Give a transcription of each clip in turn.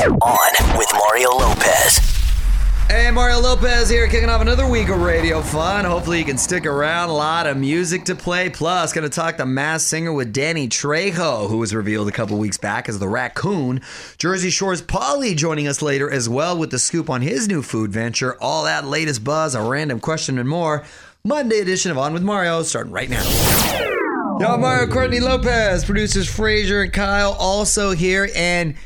On with Mario Lopez. Hey, Mario Lopez here, kicking off another week of radio fun. Hopefully, you can stick around. A lot of music to play. Plus, going to talk the Masked Singer with Danny Trejo, who was revealed a couple weeks back as the raccoon. Jersey Shore's Pauly joining us later as well with the scoop on his new food venture. All that latest buzz, a random question, and more. Monday edition of On with Mario, starting right now. Y'all, Mario Courtney Lopez, producers Frazier and Kyle also here. And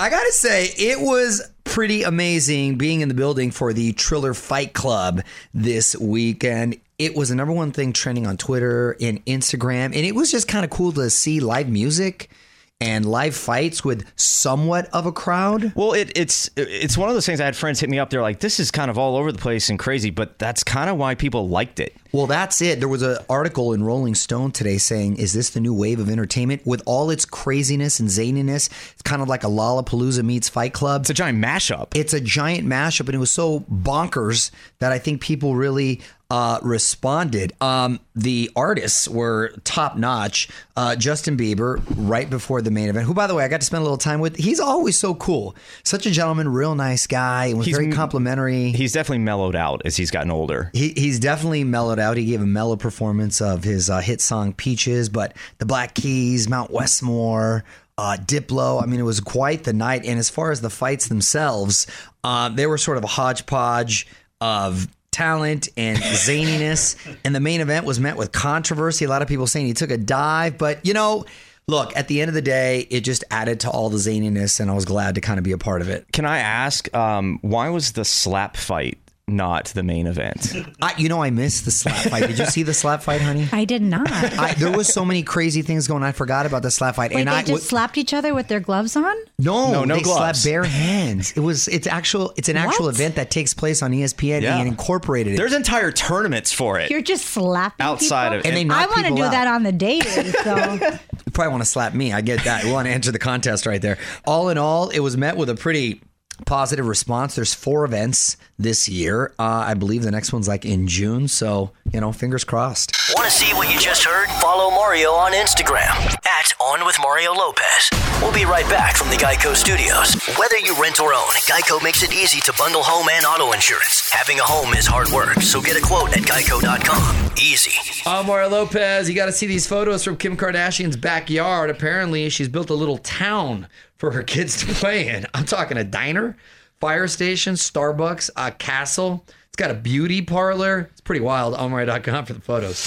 I gotta say, it was pretty amazing being in the building for the Triller Fight Club this weekend. It was the number one thing trending on Twitter and Instagram, and it was just kind of cool to see live music and live fights with somewhat of a crowd. Well, it, it's it's one of those things. I had friends hit me up. They're like, "This is kind of all over the place and crazy," but that's kind of why people liked it. Well, that's it. There was an article in Rolling Stone today saying, "Is this the new wave of entertainment with all its craziness and zaniness? It's kind of like a Lollapalooza meets Fight Club. It's a giant mashup. It's a giant mashup, and it was so bonkers that I think people really uh, responded. Um, the artists were top notch. Uh, Justin Bieber, right before the main event, who, by the way, I got to spend a little time with. He's always so cool, such a gentleman, real nice guy, and was He's very complimentary. He's definitely mellowed out as he's gotten older. He, he's definitely mellowed out. He gave a mellow performance of his uh, hit song Peaches, but the Black Keys, Mount Westmore, uh, Diplo. I mean, it was quite the night. And as far as the fights themselves, uh, they were sort of a hodgepodge of talent and zaniness. and the main event was met with controversy. A lot of people saying he took a dive, but you know. Look, at the end of the day, it just added to all the zaniness, and I was glad to kind of be a part of it. Can I ask, um, why was the slap fight not the main event? I, you know, I missed the slap fight. Did you see the slap fight, honey? I did not. I, there was so many crazy things going. on. I forgot about the slap fight. Wait, and they I just w- slapped each other with their gloves on? no, No, no they gloves. slapped bare hands. It was it's actual. It's an actual event that takes place on ESPN Yeah. and incorporated it. There's entire tournaments for it. You're just slapping Outside people? of- and they I want to do out. that on the daily. So You probably want to slap me. I get that. We want to enter the contest right there. All in all, it was met with a pretty positive response. There's four events this year. Uh, I believe the next one's like in June. So you know, fingers crossed. Want to see what you just heard? Follow Mario on Instagram at On with Mario Lopez. We'll be right back from the Geico Studios. Whether you rent or own, Geico makes it easy to bundle home and auto insurance. Having a home is hard work, so get a quote at geico.com. Easy. I'm Mario Lopez. You got to see these photos from Kim Kardashian's backyard. Apparently, she's built a little town for her kids to play in. I'm talking a diner, fire station, Starbucks, a castle. It's got a beauty parlor. It's pretty wild. Mario.com for the photos.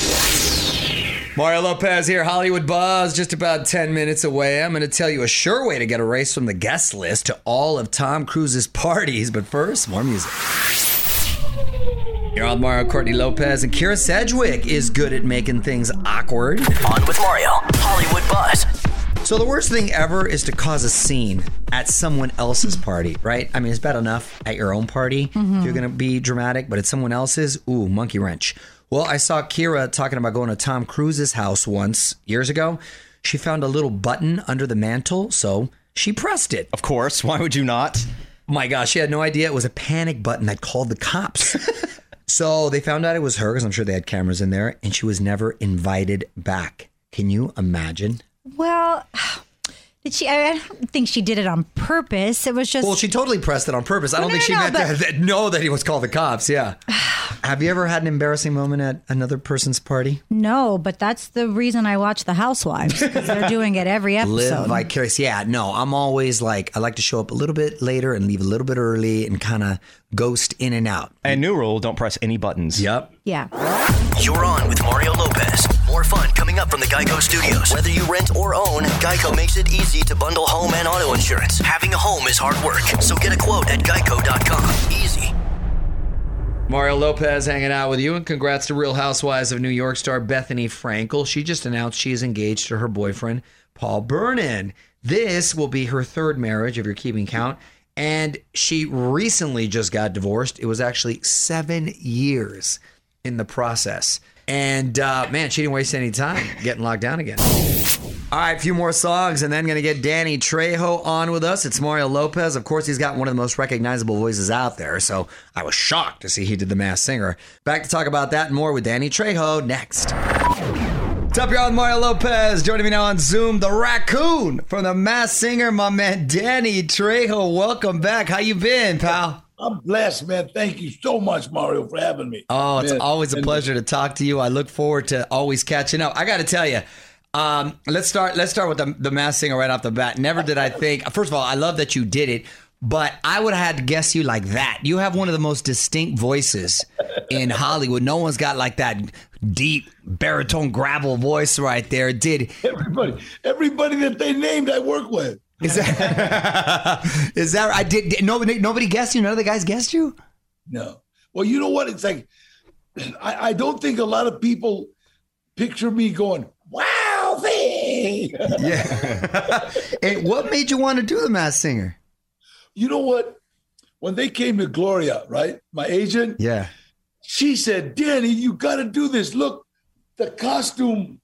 Mario Lopez here, Hollywood Buzz, just about 10 minutes away. I'm going to tell you a sure way to get a race from the guest list to all of Tom Cruise's parties. But first, more music. You're on Mario Courtney Lopez, and Kyra Sedgwick is good at making things awkward. On with Mario, Hollywood Buzz. So the worst thing ever is to cause a scene at someone else's party, right? I mean, it's bad enough at your own party if you're mm-hmm. going to be dramatic, but at someone else's, ooh, monkey wrench. Well, I saw Kyra talking about going to Tom Cruise's house once years ago. She found a little button under the mantle, so she pressed it. of course. Why would you not? My gosh, she had no idea it was a panic button that called the cops. so they found out it was her because I'm sure they had cameras in there, and she was never invited back. Can you imagine? Well, did she? I don't think she did it on purpose. It was just. Well, she totally pressed it on purpose. I don't Well, think no, she no, meant but- to know that he was called the cops. Yeah. Have you ever had an embarrassing moment at another person's party? no, but that's the reason I watch The Housewives because they're doing it every episode. Live episode. vicarious. Yeah, no, I'm always like, I like to show up a little bit later and leave a little bit early and kind of ghost in and out. And new rule: don't press any buttons. Yep. yeah. You're on with Mario Lopez. More fun coming up from the Geico Studios. Whether you rent or own, Geico makes it easy to bundle home and auto insurance. Having a home is hard work, so get a quote at geico.com. Easy. Mario Lopez hanging out with you, and congrats to Real Housewives of New York star Bethenny Frankel. She just announced she is engaged to her boyfriend, Paul Bernon. This will be her third marriage, if you're keeping count. And she recently just got divorced. It was actually seven years in the process. And uh, man, she didn't waste any time getting locked down again. All right, a few more songs, and then going to get Danny Trejo on with us. It's Mario Lopez. Of course, he's got one of the most recognizable voices out there, so I was shocked to see he did the Masked Singer. Back to talk about that and more with Danny Trejo next. What's up, y'all? Mario Lopez. Joining me now on Zoom, the raccoon from the Masked Singer, my man Danny Trejo. Welcome back. How you been, pal? I'm blessed, man. Thank you so much, Mario, for having me. Oh, it's Man, always a pleasure to talk to you. I look forward to always catching up. I got to tell you, um, let's start. Let's start with the the Masked Singer right off the bat. Never did I think. First of all, I love that you did it, but I would have had to guess you like that. You have one of the most distinct voices in Hollywood. No one's got like that deep baritone gravel voice right there. Did Everybody, everybody that they named, I work with. Is that is that I did, did nobody nobody guessed you? None of the guys guessed you. No. Well, you know what? It's like I, I don't think a lot of people picture me going, "Wow, thing." Yeah. and what made you want to do the Masked Singer? you know what? When they came to Gloria, right? My agent, Yeah. she said, "Danny, you got to do this. Look, the costume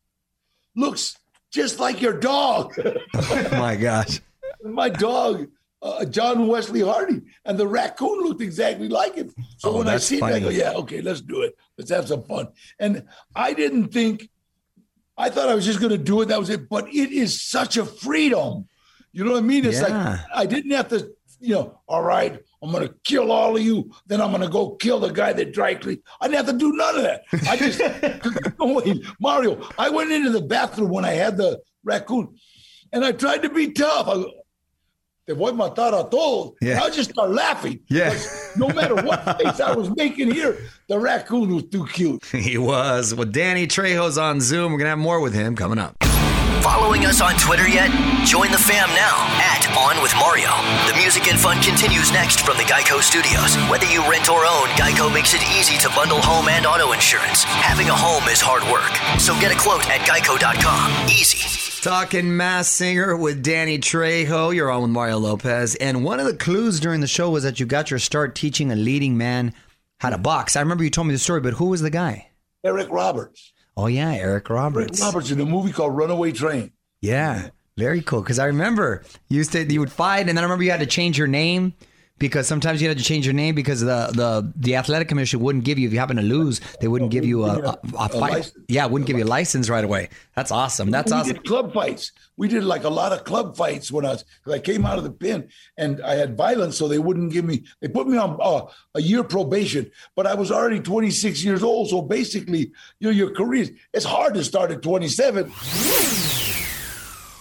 looks just like your dog." Oh my gosh. My dog, uh, John Wesley Hardy, and the raccoon looked exactly like him. So Oh, when I see it, I go, yeah, okay, let's do it. Let's have some fun. And I didn't think, I thought I was just going to do it. That was it. But it is such a freedom. You know what I mean? It's Yeah. like, I didn't have to, you know, all right, I'm going to kill all of you. Then I'm going to go kill the guy that dry cleaned. I didn't have to do none of that. I just, no, wait, Mario, I went into the bathroom when I had the raccoon and I tried to be tough. I, te voy a matar a todos. Yeah. And I just start laughing. Yeah. Because No matter what face I was making here, the raccoon was too cute. He was. Well, Danny Trejo's on Zoom. We're going to have more with him coming up. Following us on Twitter yet? Join the fam now at On With Mario. The music and fun continues next from the Geico Studios. Whether you rent or own, Geico makes it easy to bundle home and auto insurance. Having a home is hard work, so get a quote at geico.com. Easy. Talking Masked Singer with Danny Trejo. You're on with Mario Lopez. And one of the clues during the show was that you got your start teaching a leading man how to box. I remember you told me the story, but who was the guy? Eric Roberts. Oh, yeah, Eric Roberts. Eric Roberts. In a movie called Runaway Train. Yeah, very cool. Because I remember you used to you would fight, and then I remember you had to change your name because sometimes you had to change your name because the the the athletic commission wouldn't give you if you happen to lose, they wouldn't give you a, a, a fight. license. Yeah, wouldn't give you a license right away. That's awesome. That's we awesome. did club fights. We did like a lot of club fights when I was, I came out of the pen and I had violence, so they wouldn't give me, they put me on uh, a year probation, but I was already 26 years old. So basically, you know, your career, it's hard to start at 27.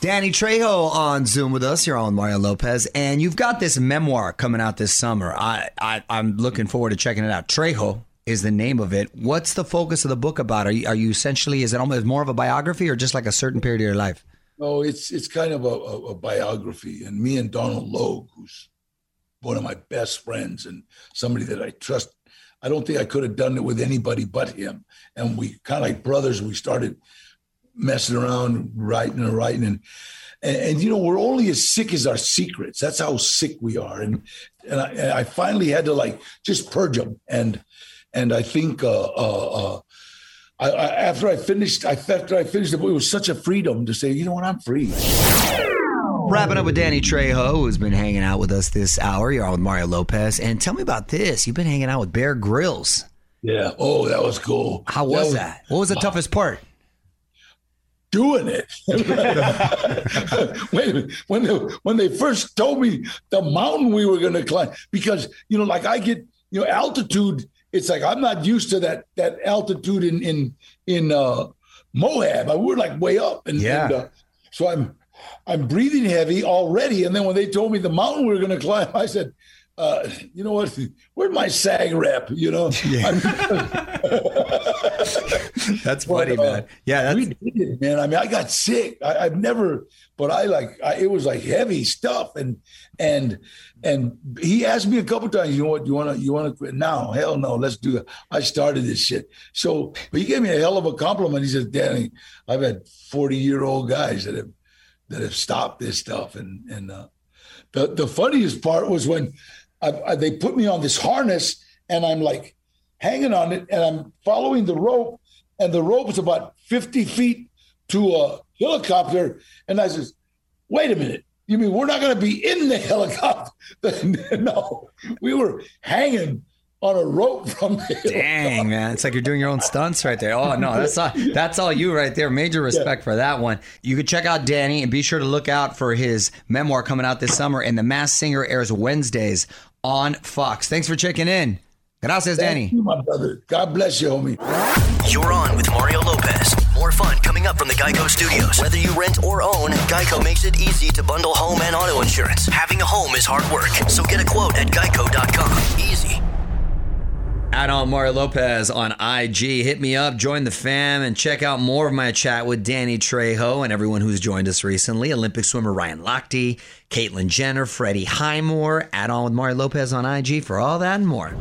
Danny Trejo on Zoom with us. You're on Mario Lopez, and you've got this memoir coming out this summer. I, I I'm looking forward to checking it out. Trejo is the name of it. What's the focus of the book about? Are you, are you essentially is it almost more of a biography or just like a certain period of your life? No, it's it's kind of a, a, a biography, and me and Donal Logue, who's one of my best friends and somebody that I trust. I don't think I could have done it with anybody but him. And we kind of like brothers. We started messing around, writing and writing, and, and and you know we're only as sick as our secrets. That's how sick we are. And and I, and I finally had to like just purge them. And and I think uh, uh, uh, I, I, after I finished, I after I finished the book, it was such a freedom to say, you know what, I'm free. Wrapping up with Danny Trejo, who's been hanging out with us this hour. You're on with Mario Lopez, and tell me about this. You've been hanging out with Bear Grylls. Yeah. Oh, that was cool. How was that? What was the toughest part? Doing it. when when they, when they first told me the mountain we were going to climb, because you know, like I get you know altitude. It's like I'm not used to that that altitude in in in uh, Moab. I we're like way up, and, Yeah. and uh, so I'm I'm breathing heavy already. And then when they told me the mountain we were going to climb, I said, uh, "You know what? Where's my SAG rep? You know." That's But, funny, uh, man. Yeah, that's we did it, man. I mean, I got sick. I, I've never, but I like I, it was like heavy stuff, and and and he asked me a couple times, you know what, you want to you want to quit now? Hell no, let's do it. I started this shit. So, but he gave me a hell of a compliment. He said, Danny, I've had forty year old guys that have that have stopped this stuff, and and uh, the the funniest part was when I, I, they put me on this harness, and I'm like hanging on it, and I'm following the rope, and the rope is about 50 feet to a helicopter. And I says, wait a minute. You mean we're not going to be in the helicopter? no, we were hanging on a rope from the. Dang, man. It's like you're doing your own stunts right there. Oh, no, that's all, that's all you right there. Major respect for that one. You could check out Danny and be sure to look out for his memoir coming out this summer. And The Masked Singer airs Wednesdays on Fox. Thanks for checking in. Gracias, Thank Danny. you, my brother. God bless you, homie. You're on with Mario Lopez. More fun coming up from the Geico Studios. Whether you rent or own, Geico makes it easy to bundle home and auto insurance. Having a home is hard work, so get a quote at geico.com. Easy. At on Mario Lopez on IG. Hit me up, join the fam, and check out more of my chat with Danny Trejo and everyone who's joined us recently. Olympic swimmer Ryan Lochte, Caitlyn Jenner, Freddie Highmore. Add on with Mario Lopez on IG for all that and more.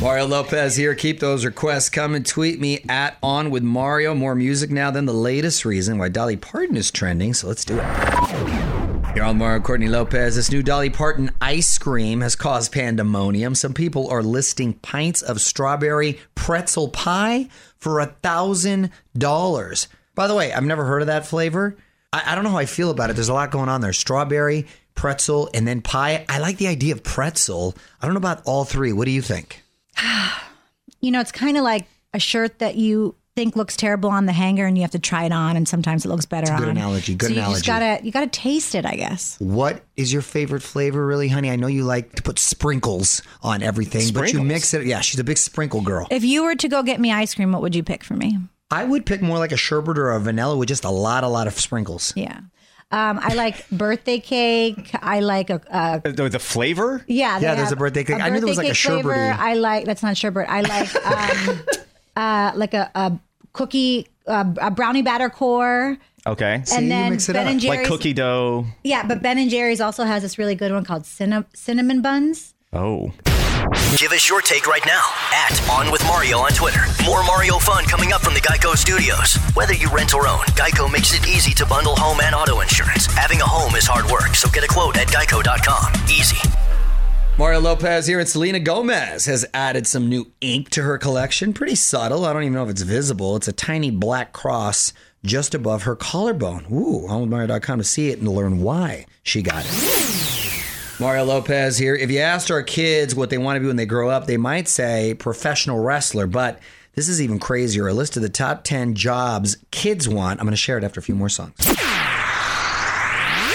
Mario Lopez here. Keep those requests coming. Tweet me at On With Mario. More music now than the latest reason why Dolly Parton is trending. So let's do it. Here on Mario Courtney Lopez. This new Dolly Parton ice cream has caused pandemonium. Some people are listing pints of strawberry pretzel pie for a thousand dollars. By the way, I've never heard of that flavor. I, I don't know how I feel about it. There's a lot going on there. Strawberry, pretzel, and then pie. I like the idea of pretzel. I don't know about all three. What do you think? You know, it's kind of like a shirt that you think looks terrible on the hanger and you have to try it on and sometimes it looks better a good on. analogy, good so you analogy. just gotta you gotta taste it, I guess. What is your favorite flavor, really, honey? I know you like to put sprinkles on everything, but you mix it. Yeah, she's a big sprinkle girl. If you were to go get me ice cream, what would you pick for me? I would pick more like a sherbet or a vanilla with just a lot, a lot of sprinkles. Yeah. Um, I like birthday cake. I like a, a The, the flavor? yeah. Yeah, there's a birthday cake. I knew there was like a sherbet. I like that's not sherbet. I like um, uh, like a, a cookie, uh, a brownie batter core, Okay. See, you and then mix it Ben up. and like Jerry's. cookie dough. Yeah, but Ben and Jerry's also has this really good one called cinna- cinnamon buns. Oh. Give us your take right now at On With Mario on Twitter. More Mario fun coming up from the Geico Studios. Whether you rent or own, Geico makes it easy to bundle home and auto insurance. Having a home is hard work, so get a quote at geico.com. Easy. Mario Lopez here, and Selena Gomez has added some new ink to her collection. Pretty subtle. I don't even know if it's visible. It's a tiny black cross just above her collarbone. Ooh, onwithmario.com to see it and to learn why she got it. Mario Lopez here. If you asked our kids what they want to be when they grow up, they might say professional wrestler, but this is even crazier. A list of the top 10 jobs kids want. I'm going to share it after a few more songs.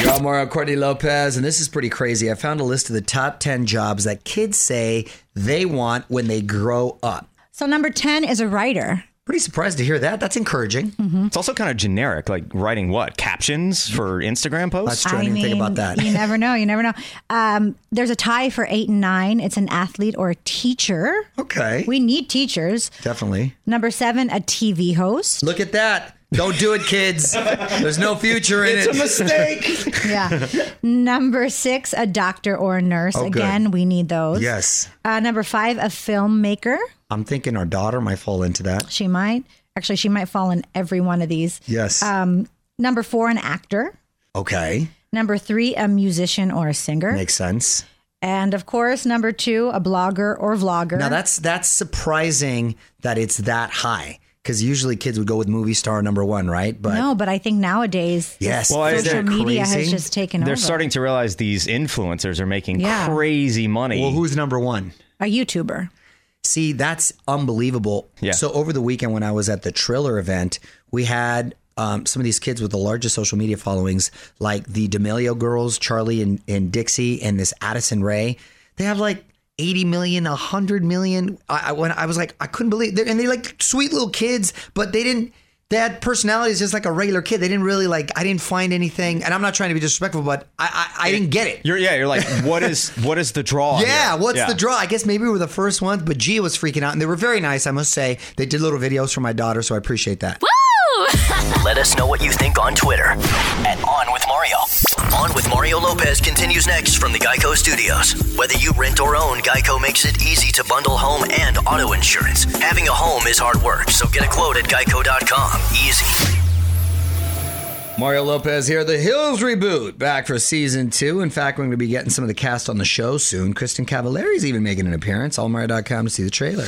Yo, Mario Courtney Lopez, and this is pretty crazy. I found a list of the top 10 jobs that kids say they want when they grow up. So number ten is a writer. Pretty surprised to hear that. That's encouraging. It's also kind of generic, like writing what? Captions for Instagram That's posts? true. I didn't think about that. You never know. You never know. Um, there's a tie for eight and nine. It's an athlete or a teacher. Okay. We need teachers. Definitely. Number seven, a TV host. Look at that. Don't do it, kids. There's no future in it. It's a mistake. Yeah. number six, a doctor or a nurse. Oh, good. Again, we need those. Yes. Uh, number five, a filmmaker. I'm thinking our daughter might fall into that. She might. Actually, she might fall in every one of these. Yes. Um, number four, an actor. okay. Number three, a musician or a singer. Makes sense. And of course, number two, a blogger or vlogger. Now that's that's surprising that it's that high because usually kids would go with movie star number one, right? But no, but I think nowadays yes, Well, social that media has just taken They're over. starting to realize these influencers are making Yeah. crazy money. Well, who's number one? a YouTuber. See, that's unbelievable. Yeah. So over the weekend when I was at the Triller event, we had um, some of these kids with the largest social media followings, like the D'Amelio girls, Charlie and, and Dixie, and this Addison Rae. They have like 80 million, 100 million. I, I, when I was like, I couldn't believe they're, and they like sweet little kids, but they didn't. That personality is just like a regular kid. They didn't really like. I didn't find anything, and I'm not trying to be disrespectful, but I I, I didn't get it. You're yeah, you're like, what is what is the draw? Yeah, here? what's Yeah. the draw? I guess maybe we were the first ones, but Gia was freaking out, and they were very nice. I must say, they did little videos for my daughter, so I appreciate that. Let us know what you think on Twitter at On With Mario. On With Mario Lopez continues next from the Geico Studios. Whether you rent or own, Geico makes it easy to bundle home and auto insurance. Having a home is hard work, so get a quote at geico.com. Easy. Mario Lopez here. The Hills reboot back for season two. In fact, we're going to be getting some of the cast on the show soon. Kristin Cavallari's even making an appearance. Allmario.com to see the trailer.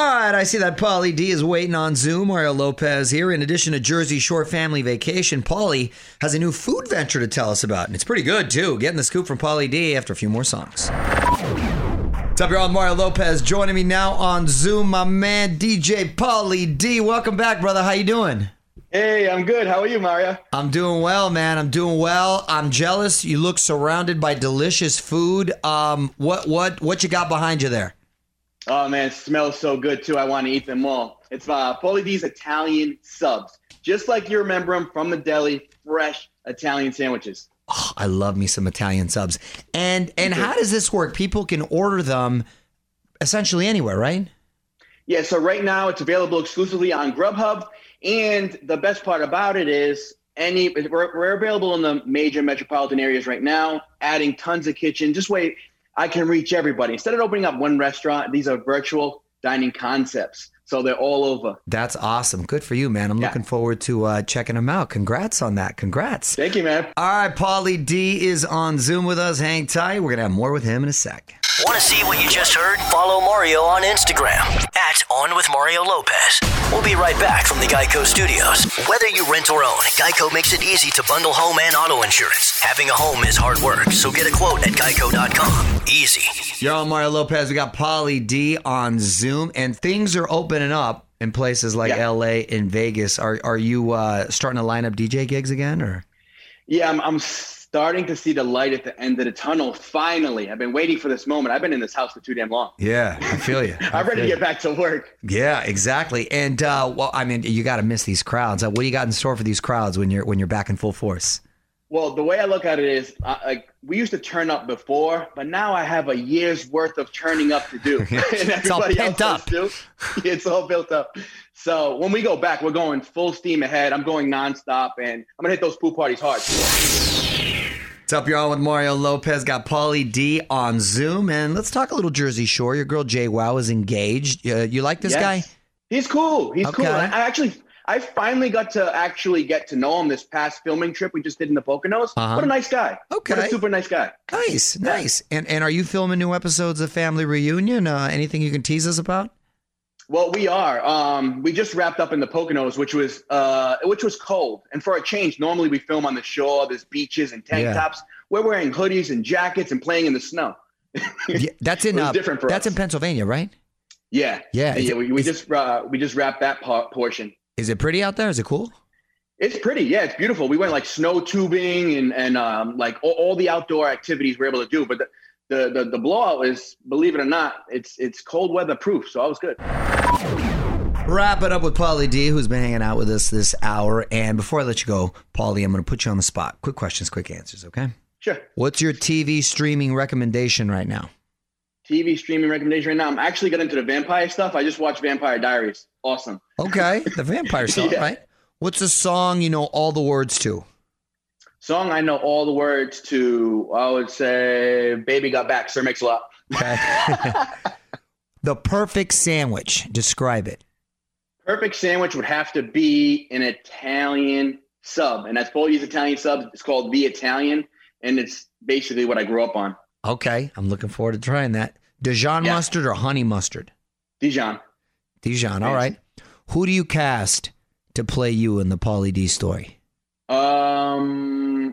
All right, I see that Pauly D is waiting on Zoom. Mario Lopez here. In addition to Jersey Shore Family Vacation, Pauly has a new food venture to tell us about, and it's pretty good too. Getting the scoop from Pauly D after a few more songs. What's up, y'all? Mario Lopez joining me now on Zoom. My man DJ Pauly D. Welcome back, brother. How you doing? Hey, I'm good. How are you, Mario? I'm doing well, man. I'm doing well. I'm jealous. You look surrounded by delicious food. Um, what what what you got behind you there? Oh man, it smells so good too. I want to eat them all. It's uh, Pauly D's Italian subs, just like you remember them from the deli, fresh Italian sandwiches. Oh, I love me some Italian subs. And and how does this work? People can order them essentially anywhere, right? Yeah. So right now it's available exclusively on Grubhub, and the best part about it is any we're, we're available in the major metropolitan areas right now. Adding tons of kitchen. Just wait. I can reach everybody. Instead of opening up one restaurant, these are virtual dining concepts. So they're all over. That's awesome. Good for you, man. I'm Yeah. looking forward to uh, checking them out. Congrats on that. Congrats. Thank you, man. All right, Pauly D is on Zoom with us. Hang tight. We're gonna have more with him in a sec. Want to see what you just heard? Follow Mario on Instagram at On with Mario Lopez. We'll be right back from the Geico Studios. Whether you rent or own, Geico makes it easy to bundle home and auto insurance. Having a home is hard work, so get a quote at geico.com. Easy. You're on Mario Lopez. We got Pauly D on Zoom, and things are opening up in places like Yeah. LA and Vegas. Are are you uh, starting to line up DJ gigs again, or? Yeah, I'm, I'm starting to see the light at the end of the tunnel. Finally, I've been waiting for this moment. I've been in this house for too damn long. Yeah, I feel you. I I'm ready to get back to work. Yeah, exactly. And uh, well, I mean, you got to miss these crowds. What do you got in store for these crowds when you're when you're back in full force? Well, the way I look at it is, uh, like we used to turn up before, but now I have a year's worth of turning up to do, and It's all pent up. too. it's all built up. So when we go back, we're going full steam ahead. I'm going nonstop, and I'm gonna hit those pool parties hard. What's up, you're on with Mario Lopez. Got Pauly D on Zoom, and let's talk a little Jersey Shore. Your girl JWoww is engaged. Uh, you like this Yes. guy? He's cool. He's cool. Okay. I, I actually, I finally got to actually get to know him this past filming trip we just did in the Poconos. Uh-huh. What a nice guy. Okay. What a super nice guy. Nice, nice. And and are you filming new episodes of Family Reunion? Uh, anything you can tease us about? Well, we are. Um, we just wrapped up in the Poconos, which was uh, which was cold. And for a change, normally we film on the shore. There's beaches and tank Yeah. tops. We're wearing hoodies and jackets and playing in the snow. Yeah, that's in uh, different for that's us. in Pennsylvania, right? Yeah, Yeah, yeah. it- we, we just uh, we just wrapped that part, portion. Is it pretty out there? Is it cool? It's pretty. Yeah, it's beautiful. We went like snow tubing and and um, like all, all the outdoor activities we're able to do. But the, the the the blowout is, believe it or not, it's it's cold weather proof. So I was good. Wrap it up with Pauly D, who's been hanging out with us this hour. And before I let you go, Pauly, I'm going to put you on the spot. Quick questions, quick answers, okay? Sure. What's your TV streaming recommendation right now? TV streaming recommendation right now. I'm actually getting into the vampire stuff. I just watched Vampire Diaries. Awesome. Okay, the vampire song, Yeah. right? What's a song you know all the words to? Song I know all the words to. I would say "Baby Got Back." Sir Mix a Lot. The perfect sandwich. Describe it. Perfect sandwich would have to be an Italian sub, and that's Pauly's Italian sub. It's called the Italian, and it's basically what I grew up on. Okay, I'm looking forward to trying that. Dijon Yeah. mustard or honey mustard? Dijon. Dijon. All Yes. right. Who do you cast to play you in the Pauly D story? Um,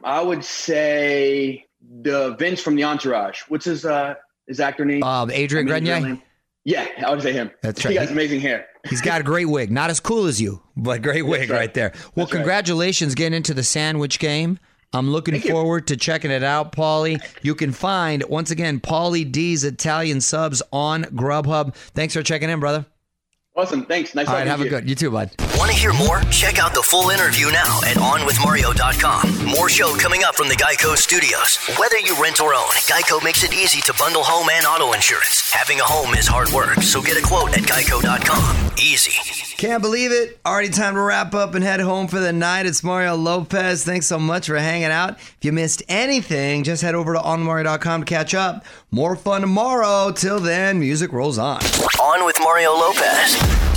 I would say the Vince from the Entourage. What's his uh his actor name? Um, Adrian I mean, Grenier. Yeah, I would say him. That's right. He right. got amazing hair. He's got a great wig. Not as cool as you, but great wig right. right. there. Well, That's right. congratulations getting into the sandwich game. I'm looking Thank you. forward to checking it out, Pauly. You can find, once again, Pauly D's Italian subs on Grubhub. Thanks for checking in, brother. Awesome. Thanks. Nice to meet you. All right, have a you. good. You too, bud. Want to hear more? Check out the full interview now at OnWithMario.com. More show coming up from the Geico Studios. Whether you rent or own, Geico makes it easy to bundle home and auto insurance. Having a home is hard work, so get a quote at Geico.com. Easy. Can't believe it. Already time to wrap up and head home for the night. It's Mario Lopez. Thanks so much for hanging out. If you missed anything, just head over to onmario.com to catch up. More fun tomorrow. Till then, music rolls on. On with Mario Lopez.